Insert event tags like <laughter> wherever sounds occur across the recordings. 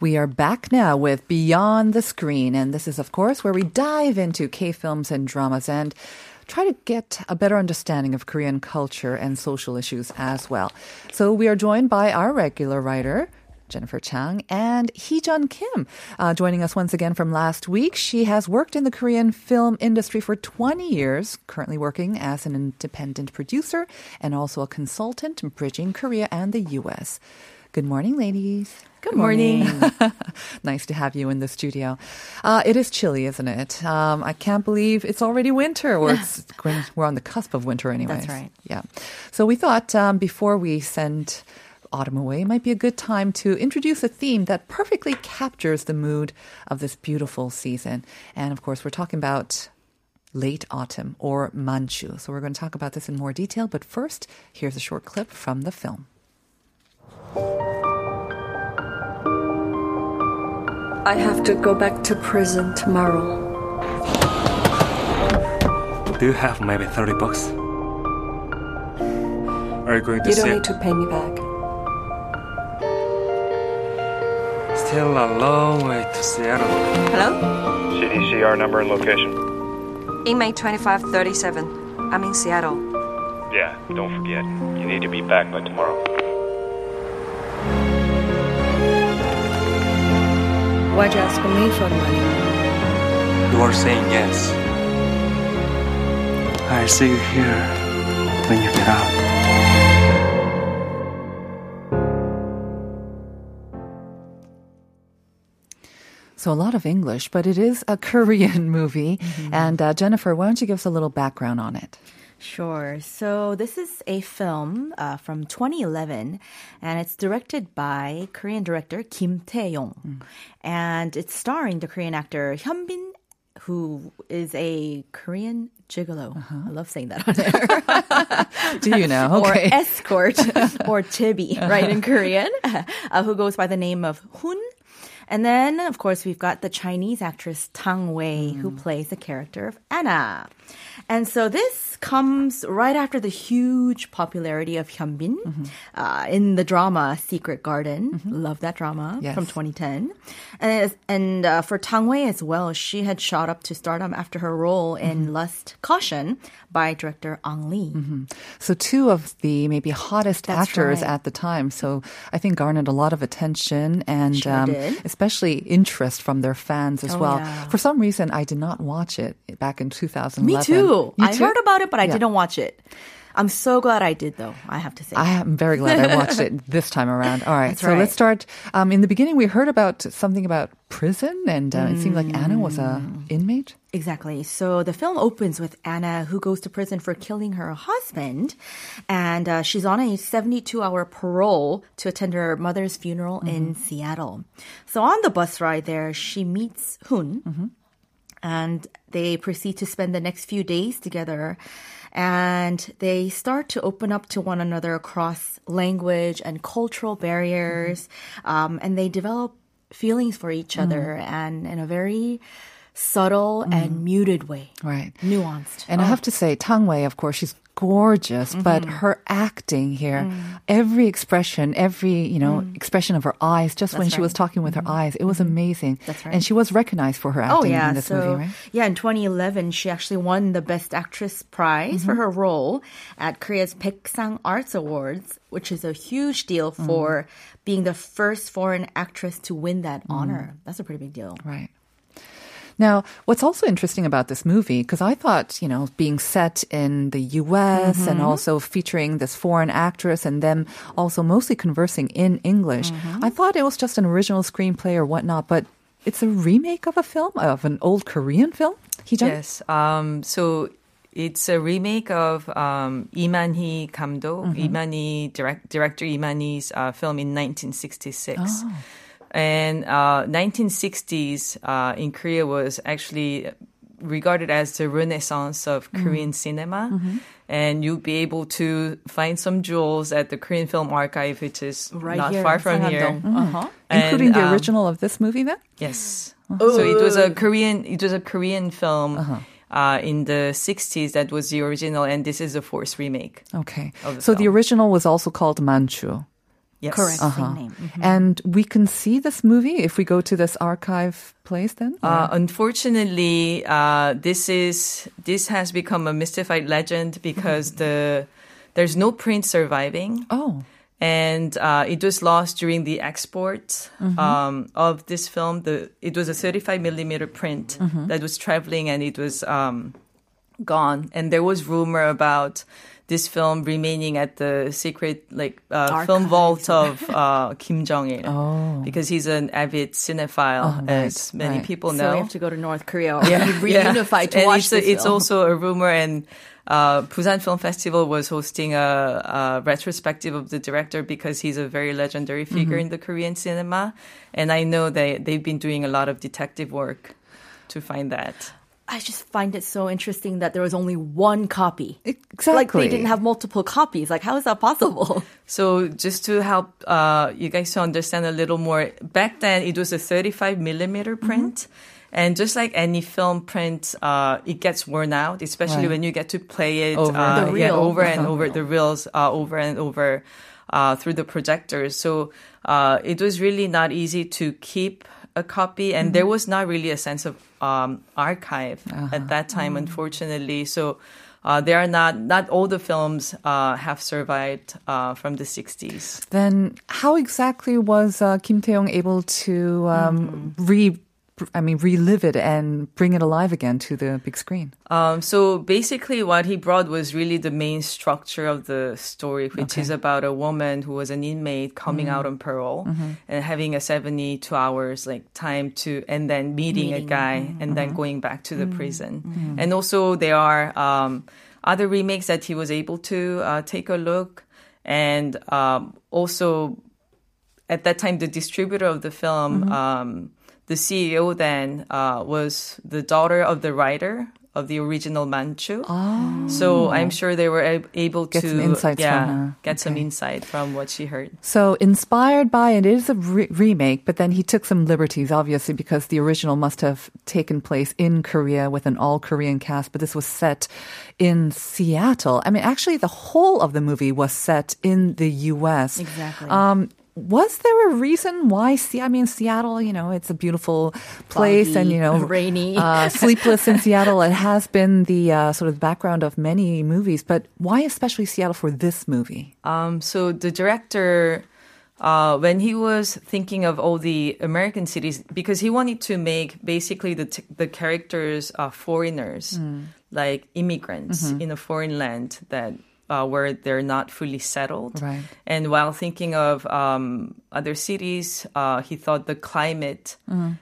We are back now with Beyond the Screen, and this is, of course, where we dive into K films and dramas and try to get a better understanding of Korean culture and social issues as well. So we are joined by our regular writer. Jennifer Chang and Hee Jun Kim, uh, joining us once again from last week. She has worked in the Korean film industry for 20 years, currently working as an independent producer and also a consultant bridging Korea and the U.S. Good morning, ladies. Good morning. <laughs> nice to have you in the studio. Uh, it is chilly, isn't it? Um, I can't believe it's already winter, or it's <laughs> we're on the cusp of winter anyway. That's right. Yeah. So we thought um, before we send autumn away, it might be a good time to introduce a theme that perfectly captures the mood of this beautiful season. And of course, we're talking about late autumn or Manchu. So we're going to talk about this in more detail. But first, here's a short clip from the film. I have to go back to prison tomorrow. Do you have maybe 30 bucks? Are you going to You don't need to pay me back. Still a long way to Seattle. Hello? CDCR number and location. Inmate 2537. I'm in Seattle. Yeah, don't forget. You need to be back by tomorrow. Why'd you ask me for money? You are saying yes. I'll see you here when you get out. So a lot of English, but it is a Korean <laughs> movie. And uh, Jennifer, why don't you give us a little background on it? Sure. So this is a film uh, from 2011, and it's directed by Korean director Kim Tae-yong, and it's starring the Korean actor Hyunbin, who is a Korean gigolo. I love saying that on air. <laughs> Do you know? <laughs> or escort <laughs> or jebi, right in Korean, uh, who goes by the name of Hun. And then, of course, we've got the Chinese actress Tang Wei, who plays the character of Anna. And so this comes right after the huge popularity of Hyunbin uh, in the drama Secret Garden. Love that drama Yes. from 2010. And, and uh, for Tang Wei as well, she had shot up to stardom after her role in Lust Caution by director Ang Lee. Mm-hmm. So two of the maybe hottest That's actors right. at the time. So I think garnered a lot of attention and Sure um, did. especially interest from their fans as Oh, well. yeah. For some reason, I did not watch it back in 2011. Me too. You I heard about it, but I Yeah. didn't watch it. I'm so glad I did, though. I have to say. I am very glad I watched it <laughs> this time around. All right, That's so right. let's start. Um, in the beginning, we heard about something about prison, and uh, it seemed like Anna was a Mm. inmate. Exactly. So the film opens with Anna, who goes to prison for killing her husband, and uh, she's on a 72-hour parole to attend her mother's funeral in Seattle. So on the bus ride there, she meets Hun, and they proceed to spend the next few days together. And they start to open up to one another across language and cultural barriers, um, and they develop feelings for each other, and in a very subtle and mm. muted way, Right. nuanced. And I have to say, Tang Wei, of course, she's gorgeous, but Mm-hmm. her acting here, Mm. every expression, every, you know, mm. expression of her eyes, just when That's she was talking with her mm-hmm. eyes, it was mm-hmm. amazing. That's right. And she was recognized for her Oh acting yeah, in this so movie, right? yeah, in 2011, she actually won the Best Actress prize for mm-hmm. her role at Korea's Baeksang Arts Awards, which is a huge deal mm. for being the first foreign actress to win that honor. That's a pretty big deal. Right. Now, what's also interesting about this movie, because I thought, you know, being set in the US and also featuring this foreign actress and them also mostly conversing in English, I thought it was just an original screenplay or whatnot, but it's a remake of a film, of an old Korean film? Hee-jun? Yes. Um, so it's a remake of um, Imanhi 감독, Imani direct, director Imani's uh, film in 1966. And uh, 1960s uh, in Korea was actually regarded as the renaissance of Korean cinema. And you'll be able to find some jewels at the Korean Film Archive, which is Right not here far from here. Uh-huh. Including the um, original of this movie then? Yes. So it was a Korean. It was a Korean film uh in the '60s that was the original, and this is a forced remake. Okay. The So the original was also called Manchu. Yes. Correct. Uh-huh. Same name. Mhm. And we can see this movie if we go to this archive place then? Uh, unfortunately, uh, this is this has become a mystified legend because the there's no print surviving. Oh. and uh, it was lost during the export um, of this film. The it was a 35 millimeter print that was traveling, and it was um, gone. And there was rumor about this film remaining at the secret like uh, film vault of uh, Kim Jong Il <laughs> Oh. because he's an avid cinephile, Oh, right, as many right. people So know. we have to go to North Korea <laughs> or reunify to and watch it's, a- this it's film. also a rumor and uh, Busan Film Festival was hosting a, a retrospective of the director because he's a very legendary figure Mm-hmm. in the Korean cinema, and I know they they've been doing a lot of detective work to find that. I just find it so interesting that there was only one copy. Exactly. Like they didn't have multiple copies. Like how is that possible? <laughs> So just to help uh, you guys to understand a little more, back then it was a 35 millimeter Mm-hmm. print. And just like any film print, uh, it gets worn out, especially Right. when you get to play it Over. uh, yeah, over and over the reels, uh, over and over uh, through the projectors. So uh, it was really not easy to keep a copy, and there was not really a sense of um, archive at that time, unfortunately. So. Uh, there are not not all the films uh, have survived uh, from the 60s. Then how exactly was uh, Kim Tae-yong able to um, re I mean relive it and bring it alive again to the big screen? Um, so basically, what he brought was really the main structure of the story, which is about a woman who was an inmate coming out on parole and having a 72 hours like time to, and then meeting, a guy and then going back to the prison. And also, there are um, other remakes that he was able to uh, take a look, and um, also at that time, the distributor of the film, um, the CEO then uh, was the daughter of the writer of the original Manchu. So I'm sure they were ab- able Get to some insights yeah, from her. get some insight from what she heard. So inspired by it is a re- remake, but then he took some liberties, obviously, because the original must have taken place in Korea with an all Korean cast, but this was set in Seattle. I mean, actually, the whole of the movie was set in the U.S. Exactly. Um, was there a reason why? Se- I mean, Seattle, you know, it's a beautiful place, and you know, <laughs> rainy. uh, sleepless in Seattle. It has been the uh, sort of background of many movies, but why especially Seattle for this movie? Um, so the director, uh, when he was thinking of all the American cities, because he wanted to make basically the t- the characters uh, foreigners, like immigrants in a foreign land that. Uh, where they're not fully settled, Right. and while thinking of um, other cities, uh, he thought the climate,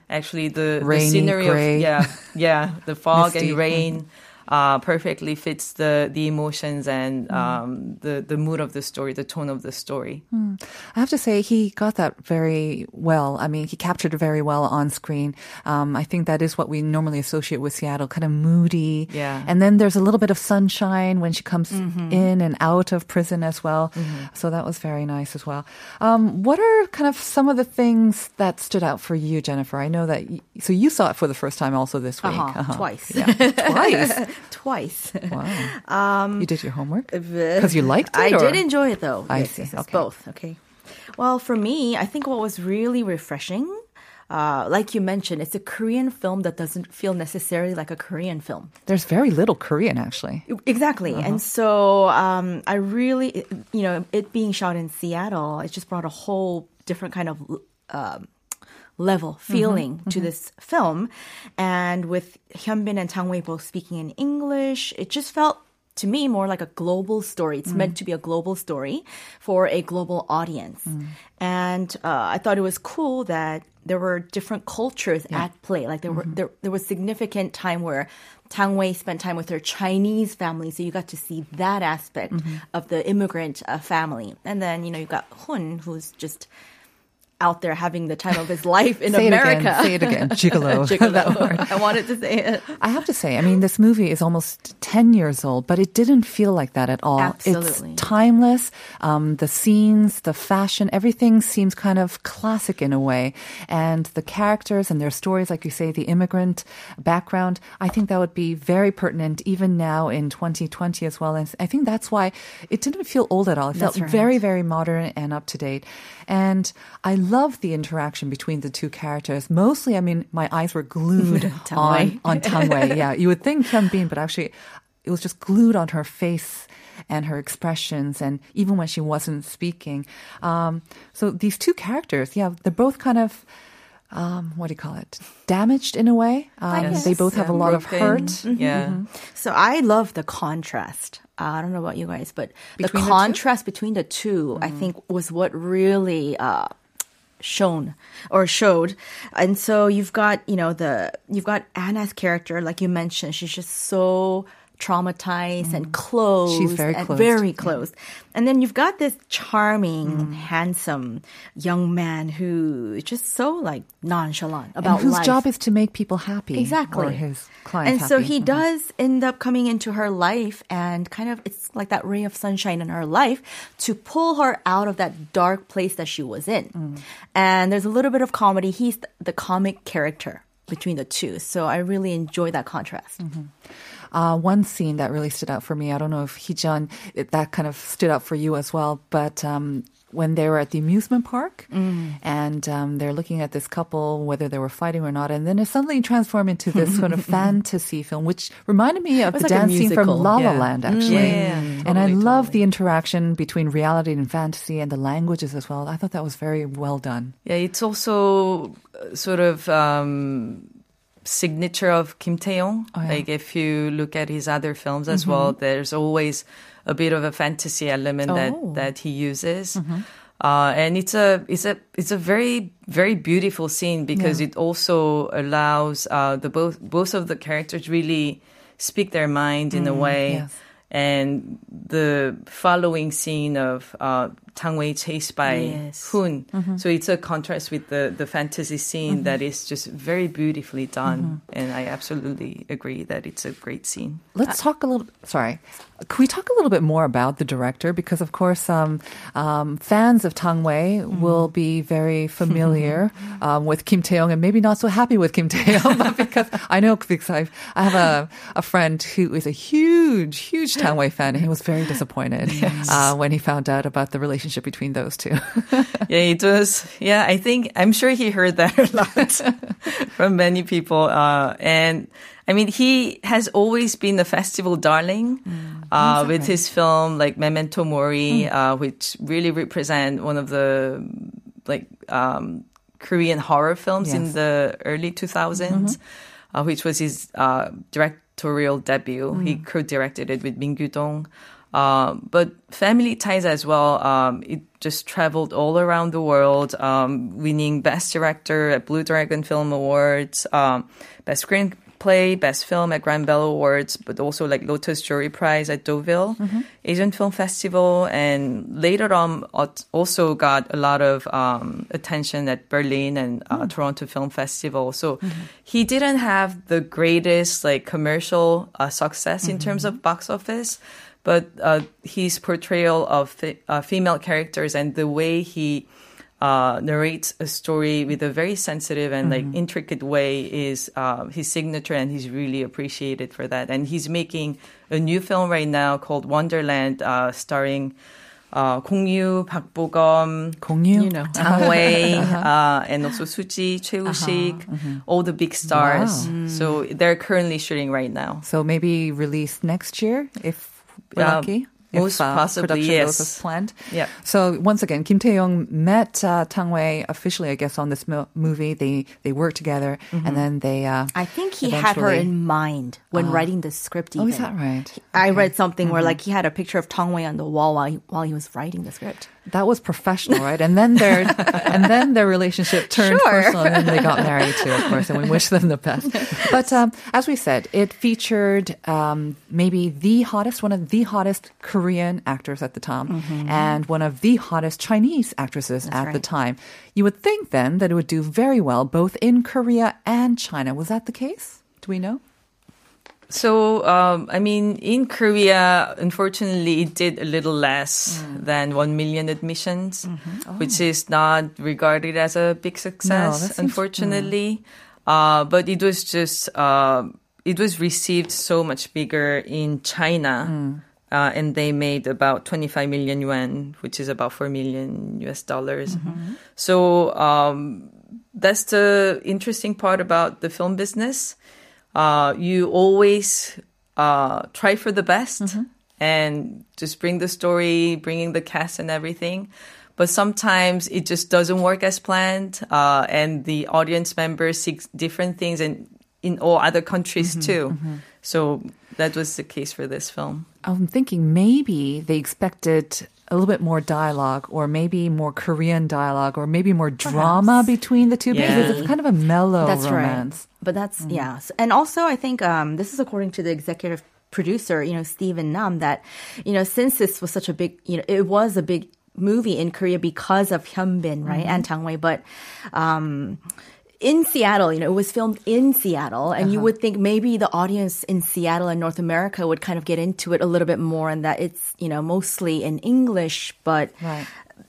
actually the, the scenery gray. of yeah, yeah, the <laughs> fog and rain uh, perfectly fits the the emotions and um, the the mood of the story, the tone of the story. I have to say, he got that very well. I mean, he captured it very well on screen. Um, I think that is what we normally associate with Seattle, kind of moody. Yeah. And then there's a little bit of sunshine when she comes in and out of prison as well. So that was very nice as well. Um, what are kind of some of the things that stood out for you, Jennifer? I know that, y- so you saw it for the first time also this week. Uh-huh, twice. Yeah. <laughs> Twice. <laughs> Twice. Wow. you did your homework? Because you liked it? I or- did enjoy it though. I yes, see. yes, Okay. both. Okay. Well, for me, I think what was really refreshing, uh, like you mentioned, it's a Korean film that doesn't feel necessarily like a Korean film. There's very little Korean, actually. Exactly. And so um, I really, you know, it being shot in Seattle, it just brought a whole different kind of um, level, mm-hmm. feeling to mm-hmm. this film. And with Hyunbin and Tang Wei both speaking in English, it just felt to me more like a global story. It's mm. meant to be a global story for a global audience. Mm. And uh, I thought it was cool that there were different cultures at play. Like there were mm-hmm. there, there was significant time where Tang Wei spent time with her Chinese family, so you got to see that aspect of the immigrant uh, family. And then, you know, you got Hun, who's just out there having the time of his life in <laughs> Say it again, America. say it again. <laughs> Gigolo. Gigolo. <laughs> I wanted to say it. I have to say, I mean, this movie is almost 10 years old, but it didn't feel like that at all. Absolutely. It's timeless. Um, the scenes, the fashion, everything seems kind of classic in a way. And the characters and their stories, like you say, the immigrant background, I think that would be very pertinent even now in 2020 as well. And I think that's why it didn't feel old at all. It felt right. very, very modern and up to date. And I love the interaction between the two characters. Mostly, I mean, my eyes were glued <laughs> on, on Tang Wei. <laughs> Yeah, you would think Hyun Bin, but actually, it was just glued on her face and her expressions, and even when she wasn't speaking. Um, so these two characters, yeah, they're both kind of. Um, what do you call it? Damaged in a way. Um, they both have a lot of Broken. hurt. Yeah. So I love the contrast. Uh, I don't know about you guys, but Between the the? Contrast between the two, I think, was what really uh, shown or showed. And so you've got, you know, the you've got Anna's character, like you mentioned, she's just so traumatized and closed. Mm. She's very and closed. Very closed. And then you've got this charming, Mm. handsome young man who is just so like nonchalant And about whose life. job is to make people happy. Exactly. Or his clients and so happy. he Mhm. does end up coming into her life and kind of it's like that ray of sunshine in her life to pull her out of that dark place that she was in. Mm. And there's a little bit of comedy. He's the comic character between the two. So I really enjoy that contrast. Mm-hmm. Uh, one scene that really stood out for me, I don't know if Heejun, that kind of stood out for you as well, but um, when they were at the amusement park and um, they're looking at this couple, whether they were fighting or not, and then it suddenly transformed into this sort of <laughs> fantasy film, which reminded me of the like dance scene from. La La Yeah. Land, actually. Yeah, and I love totally. the interaction between reality and fantasy and the languages as well. I thought that was very well done. Yeah, it's also uh, sort of um, signature of Kim Tae-yong. Oh, yeah. Like if you look at his other films as well, there's always a bit of a fantasy element Oh. that that he uses. Uh, and it's a it's a it's a very very beautiful scene because it also allows uh, the both both of the characters really speak their mind in a way. yes. And the following scene of uh, Tang Wei chased by Yes. Hun, Mm-hmm. so it's a contrast with the the fantasy scene that is just very beautifully done, Mm-hmm. and I absolutely agree that it's a great scene. Let's talk a little. Sorry, can we talk a little bit more about the director? Because of course, um, um, fans of Tang Wei will be very familiar <laughs> um, with Kim Tae-yong, and maybe not so happy with Kim Tae-yong. but <laughs> because I know because I I have a a friend who is a huge huge Tang Wei fan, and he was very disappointed <laughs> uh, when he found out about the relationship between those two. <laughs> Yeah, it was. Yeah, I think I'm sure he heard that a lot <laughs> from many people. Uh, and I mean, he has always been a festival darling uh, with his film like Memento Mori, uh, which really represent one of the like um, Korean horror films in the early 2000s, uh, which was his uh, directorial debut. He co-directed it with Min Gyu-dong. Um, but family ties as well. Um, it just traveled all around the world, um, winning Best Director at Blue Dragon Film Awards, um, Best Screenplay, Best Film at Grand Bell Awards, but also like Lotus Jury Prize at Deauville Asian Film Festival, and later on also got a lot of um, attention at Berlin and uh, Toronto Film Festival. So he didn't have the greatest like commercial uh, success in terms of box office but uh, his portrayal of fe- uh, female characters and the way he uh, narrates a story with a very sensitive and like intricate way is uh, his signature, and he's really appreciated for that. And he's making a new film right now called Wonderland, uh, starring. Uh, Gong Yoo, Park Bo-gum, 공유? You know. Tang <laughs> Wei, uh, and also Suji, Choi Woo-sik, all the big stars. So they're currently shooting right now. So maybe release next year if we're Uh, lucky. most if, uh, possibly, production goes yes. as planned. Yeah. So once again, Kim Tae-yong met uh, Tang Wei officially, I guess, on this mo- movie. They they worked together, and then they. Uh, I think he had her in mind when writing the script. Oh, is that right? I read something where like he had a picture of Tang Wei on the wall while he, while he was writing the script. That was professional, right? And then their <laughs> and then their relationship turned Sure. personal, and then they got married too, of course. And we wish them the best. <laughs> But um, as we said, it featured um, maybe the hottest, one of the hottest Korean actors at the time, and one of the hottest Chinese actresses at the time. You would think then that it would do very well both in Korea and China. Was that the case? Do we know? So, um, I mean, in Korea, unfortunately, it did a little less than 1 million admissions, which is not regarded as a big success, seems- unfortunately. Uh, but it was just, uh, it was received so much bigger in China. Uh, and they made about 25 million yuan, which is about 4 million US dollars. So, um, that's the interesting part about the film business uh, you always uh, try for the best and just bring the story, bringing the cast and everything. But sometimes it just doesn't work as planned, uh, and the audience members seek different things, and in all other countries too. So that was the case for this film. I'm thinking maybe they expected a little bit more dialogue, or maybe more Korean dialogue, or maybe more drama between the two because it's kind of a mellow That's romance. right. But that's yeah. S- And also, I think um, this is according to the executive producer, you know, Stephen Nam, that you know, since this was such a big, you know, it was a big movie in Korea because of Hyunbin, right, and Tang Wei, but. Um, in Seattle, you know, it was filmed in Seattle, and you would think maybe the audience in Seattle and North America would kind of get into it a little bit more, and that it's, you know, mostly in English. But Right.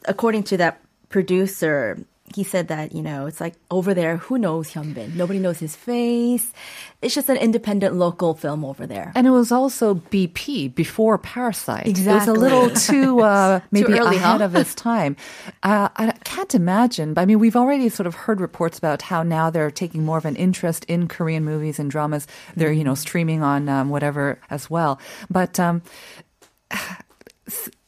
according to that producer, he said that, you know, it's like over there, who knows Hyunbin? Nobody knows his face. It's just an independent local film over there. And it was also BP before Parasite. exactly It was a little <laughs> too uh, maybe early, ahead huh? of its time. Uh, I can't imagine. But I mean, we've already sort of heard reports about how now they're taking more of an interest in Korean movies and dramas. They're you know streaming on um, whatever as well. But um, <sighs>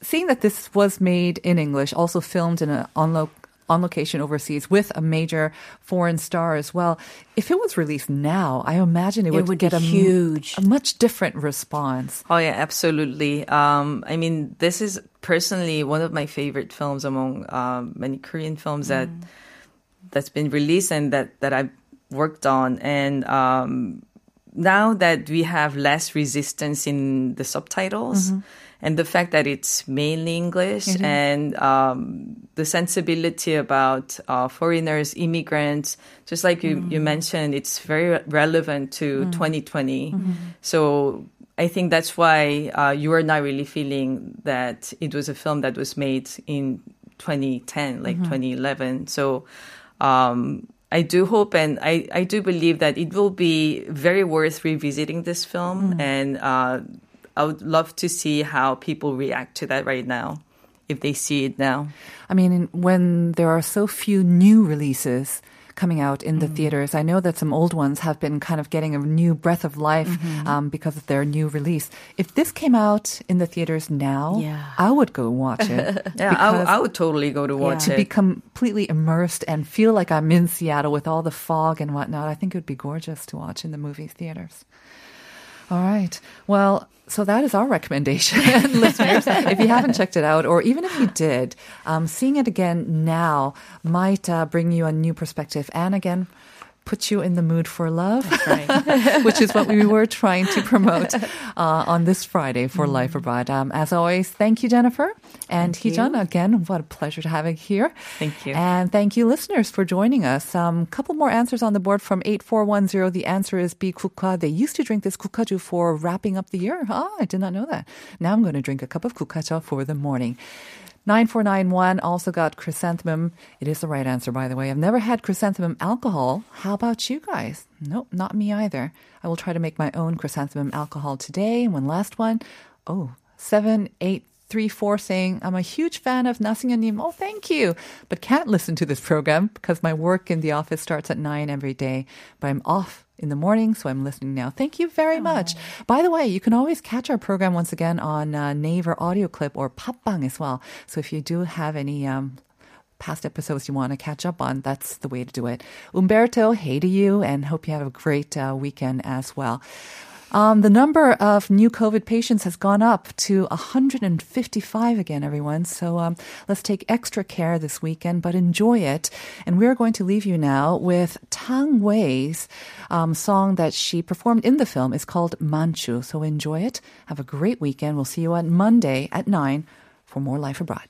seeing that this was made in English, also filmed in a on lo- on location overseas with a major foreign star as well. If it was released now, I imagine it would, would get be a, m- huge. a much different response. Oh yeah, absolutely. Um, I mean, this is personally one of my favorite films among um, many Korean films that that's been released and that that I've worked on. And um, now that we have less resistance in the subtitles. And the fact that it's mainly English and um, the sensibility about uh, foreigners, immigrants, just like you, you mentioned, it's very relevant to 2020. So I think that's why uh, you are not really feeling that it was a film that was made in 2010, like 2011. So um, I do hope and I, I do believe that it will be very worth revisiting this film. And uh, I would love to see how people react to that right now, if they see it now. I mean, when there are so few new releases coming out in the theaters, I know that some old ones have been kind of getting a new breath of life um, because of their new release. If this came out in the theaters now, Yeah. I would go watch it. <laughs> Yeah, I, would totally go to watch to it. To be completely immersed and feel like I'm in Seattle with all the fog and whatnot, I think it would be gorgeous to watch in the movie theaters. All right. Well, so that is our recommendation, <laughs> listeners. If you haven't checked it out, or even if you did, um, seeing it again now might uh, bring you a new perspective. And again, put you in the mood for love, <laughs> which is what we were trying to promote <laughs> uh, on this Friday for Life Abroad. Um, as always, thank you, Jennifer. And Heejun, again, what a pleasure to have you here. Thank you. And thank you, listeners, for joining us. A um, couple more answers on the board from 8410. The answer is B. Kukka. They used to drink this kukaju for wrapping up the year. Ah, I did not know that. Now I'm going to drink a cup of kukkacha for the morning. 9491 also got chrysanthemum. It is the right answer, by the way. I've never had chrysanthemum alcohol. How about you guys? Nope, not me either. I will try to make my own chrysanthemum alcohol today. One last one. Oh, four saying, I'm a huge fan of Nasinganim. Oh, thank you. But can't listen to this program because my work in the office starts at nine every day. But I'm off in the morning, so I'm listening now. Thank you very much. By the way, you can always catch our program once again on uh, Naver audio clip or Papbang as well. So if you do have any um, past episodes you want to catch up on, that's the way to do it. Umberto, hey to you, and hope you have a great uh, weekend as well. Um, the number of new COVID patients has gone up to 155 again, everyone. So um, let's take extra care this weekend, but enjoy it. And we're going to leave you now with Tang Wei's um, song that she performed in the film. It's called Manchu. So enjoy it. Have a great weekend. We'll see you on Monday at 9 for more Life Abroad.